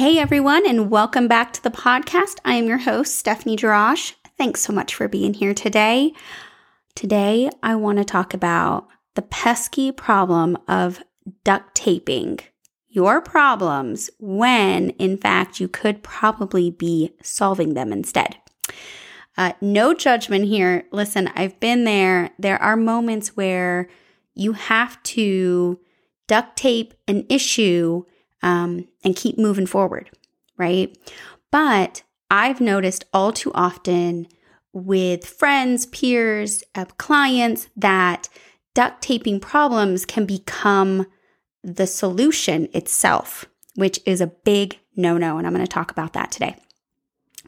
Hey everyone, and welcome back to the podcast. I am your host, Stephanie Jarash. Thanks so much for being here today. Today, I want to talk about the pesky problem of duct taping your problems when, in fact, you could probably be solving them instead. Uh, no judgment here. Listen, I've been there. There are moments where you have to duct tape an issue um, and keep moving forward, right? But I've noticed all too often with friends, peers, uh, clients that duct taping problems can become the solution itself, which is a big no no. And I'm going to talk about that today.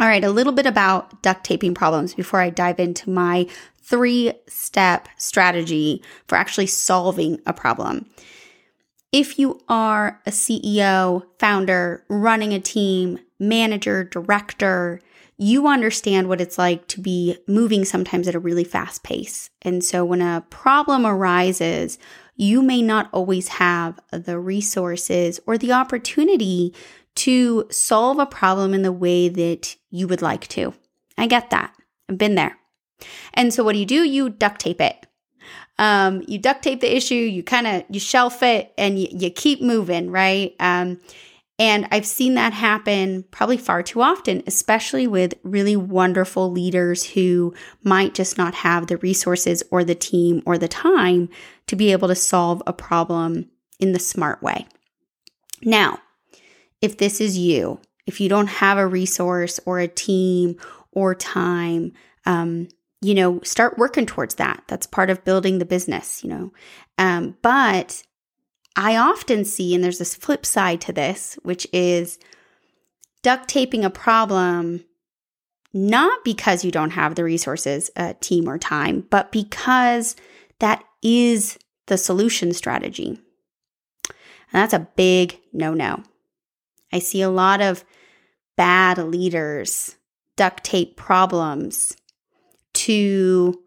All right, a little bit about duct taping problems before I dive into my three step strategy for actually solving a problem. If you are a CEO, founder, running a team, manager, director, you understand what it's like to be moving sometimes at a really fast pace. And so when a problem arises, you may not always have the resources or the opportunity to solve a problem in the way that you would like to. I get that. I've been there. And so what do you do? You duct tape it. Um, you duct tape the issue, you kind of you shelf it and you, you keep moving, right? Um, and I've seen that happen probably far too often, especially with really wonderful leaders who might just not have the resources or the team or the time to be able to solve a problem in the smart way. Now, if this is you, if you don't have a resource or a team or time, um, you know, start working towards that. That's part of building the business, you know. Um, but I often see, and there's this flip side to this, which is duct taping a problem not because you don't have the resources, uh, team, or time, but because that is the solution strategy. And that's a big no no. I see a lot of bad leaders duct tape problems to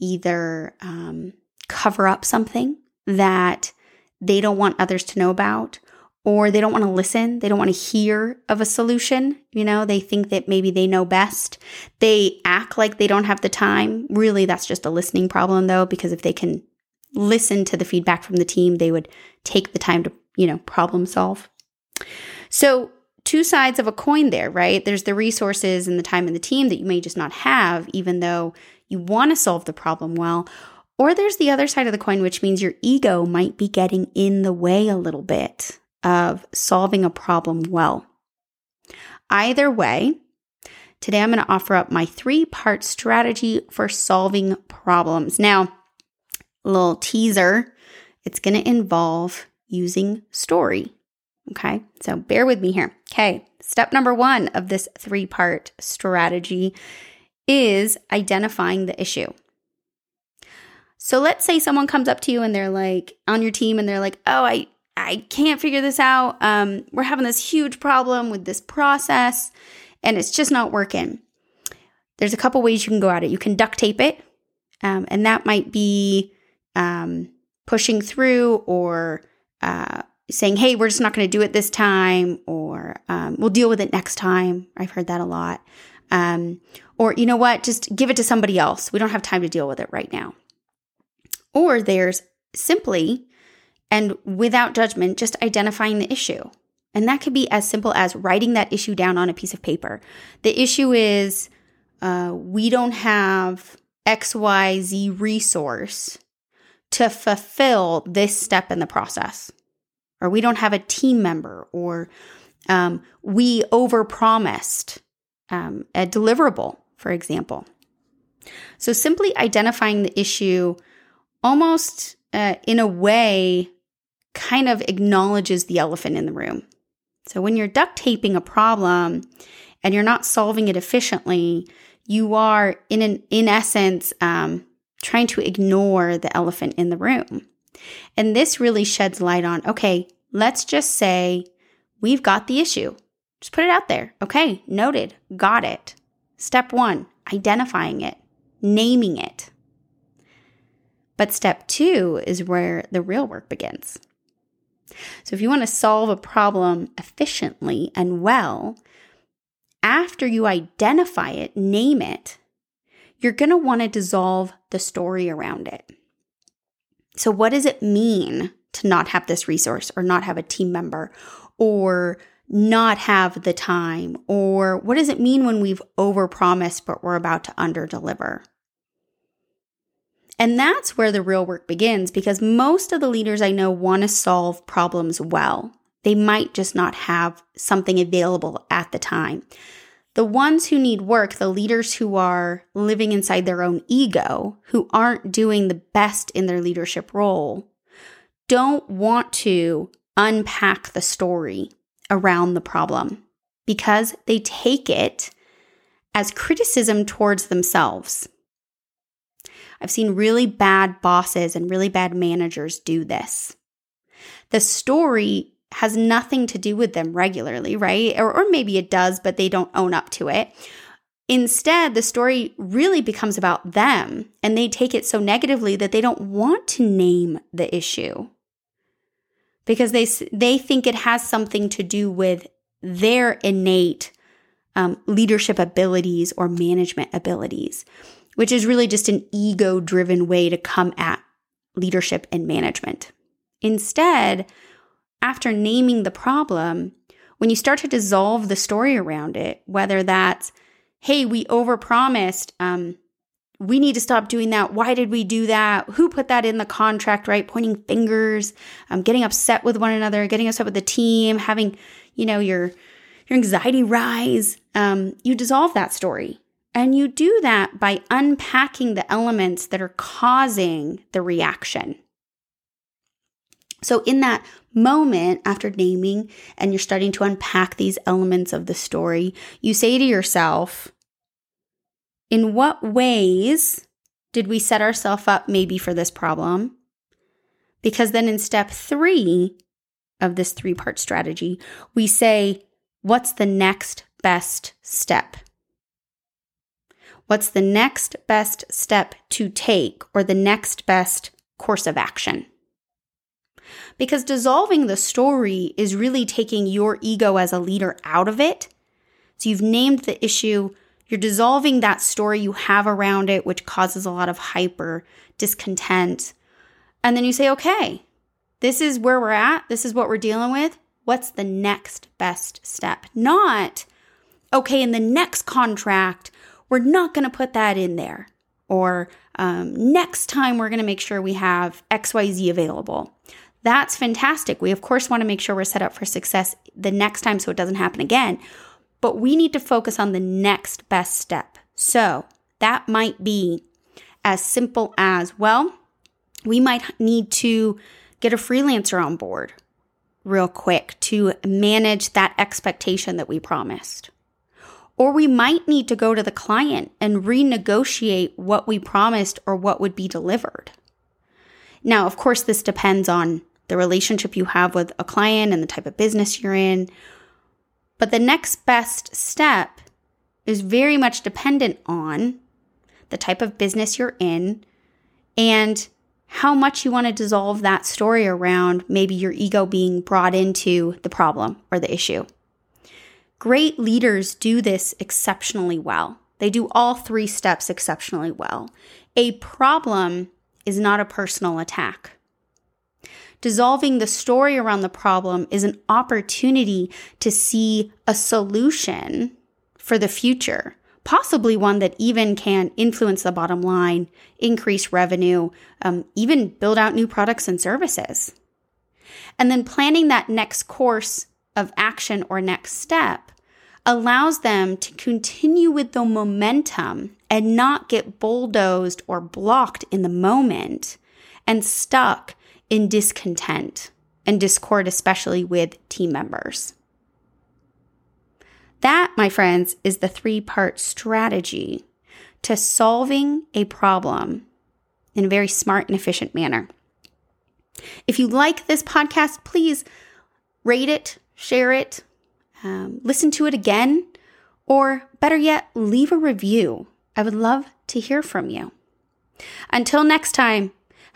either um, cover up something that they don't want others to know about or they don't want to listen. They don't want to hear of a solution. You know, they think that maybe they know best. They act like they don't have the time. Really, that's just a listening problem, though, because if they can listen to the feedback from the team, they would take the time to, you know, problem solve. So, two sides of a coin there, right? There's the resources and the time and the team that you may just not have, even though you want to solve the problem well. Or there's the other side of the coin, which means your ego might be getting in the way a little bit of solving a problem well. Either way, today I'm going to offer up my three part strategy for solving problems. Now, little teaser it's going to involve using story. Okay, so bear with me here. Okay, step number one of this three part strategy is identifying the issue. So let's say someone comes up to you and they're like on your team and they're like, "Oh, I I can't figure this out. Um, we're having this huge problem with this process, and it's just not working." There's a couple ways you can go at it. You can duct tape it, um, and that might be um, pushing through or uh, saying, "Hey, we're just not going to do it this time," or um, "We'll deal with it next time." I've heard that a lot. Um, or you know what? Just give it to somebody else. We don't have time to deal with it right now. Or there's simply and without judgment, just identifying the issue. And that could be as simple as writing that issue down on a piece of paper. The issue is uh, we don't have XYZ resource to fulfill this step in the process, or we don't have a team member, or um, we overpromised um, a deliverable, for example. So simply identifying the issue almost uh, in a way kind of acknowledges the elephant in the room. So when you're duct taping a problem and you're not solving it efficiently, you are in an in essence um, trying to ignore the elephant in the room. And this really sheds light on okay, let's just say we've got the issue. Just put it out there. Okay, noted, got it. Step one, identifying it, naming it. But step two is where the real work begins. So, if you want to solve a problem efficiently and well, after you identify it, name it, you're going to want to dissolve the story around it. So, what does it mean to not have this resource or not have a team member or not have the time? Or what does it mean when we've overpromised but we're about to underdeliver? And that's where the real work begins because most of the leaders I know want to solve problems well. They might just not have something available at the time. The ones who need work, the leaders who are living inside their own ego, who aren't doing the best in their leadership role, don't want to unpack the story around the problem because they take it as criticism towards themselves. I've seen really bad bosses and really bad managers do this. The story has nothing to do with them regularly, right? Or, or maybe it does, but they don't own up to it. Instead, the story really becomes about them, and they take it so negatively that they don't want to name the issue because they they think it has something to do with their innate um, leadership abilities or management abilities, which is really just an ego driven way to come at leadership and management. Instead, after naming the problem, when you start to dissolve the story around it, whether that's, hey, we overpromised, um, we need to stop doing that. Why did we do that? Who put that in the contract, right? Pointing fingers, um, getting upset with one another, getting upset with the team, having, you know, your, your anxiety rise. Um, you dissolve that story. And you do that by unpacking the elements that are causing the reaction. So, in that moment after naming and you're starting to unpack these elements of the story, you say to yourself, in what ways did we set ourselves up maybe for this problem? Because then in step three of this three part strategy, we say, what's the next best step? What's the next best step to take or the next best course of action? Because dissolving the story is really taking your ego as a leader out of it. So you've named the issue, you're dissolving that story you have around it, which causes a lot of hyper discontent. And then you say, okay, this is where we're at. This is what we're dealing with. What's the next best step? Not, okay, in the next contract, we're not going to put that in there. Or um, next time, we're going to make sure we have XYZ available. That's fantastic. We, of course, want to make sure we're set up for success the next time so it doesn't happen again but we need to focus on the next best step. So that might be as simple as well, we might need to get a freelancer on board real quick to manage that expectation that we promised. Or we might need to go to the client and renegotiate what we promised or what would be delivered. Now, of course, this depends on the relationship you have with a client and the type of business you're in, but the next best step is very much dependent on the type of business you're in and how much you want to dissolve that story around maybe your ego being brought into the problem or the issue. Great leaders do this exceptionally well. They do all three steps exceptionally well. A problem is not a personal attack. Dissolving the story around the problem is an opportunity to see a solution for the future, possibly one that even can influence the bottom line, increase revenue, um, even build out new products and services. And then planning that next course of action or next step allows them to continue with the momentum and not get bulldozed or blocked in the moment and stuck in discontent and discord, especially with team members. That, my friends, is the three part strategy to solving a problem in a very smart and efficient manner. If you like this podcast, please rate it, share it, um, listen to it again, or better yet, leave a review. I would love to hear from you. Until next time,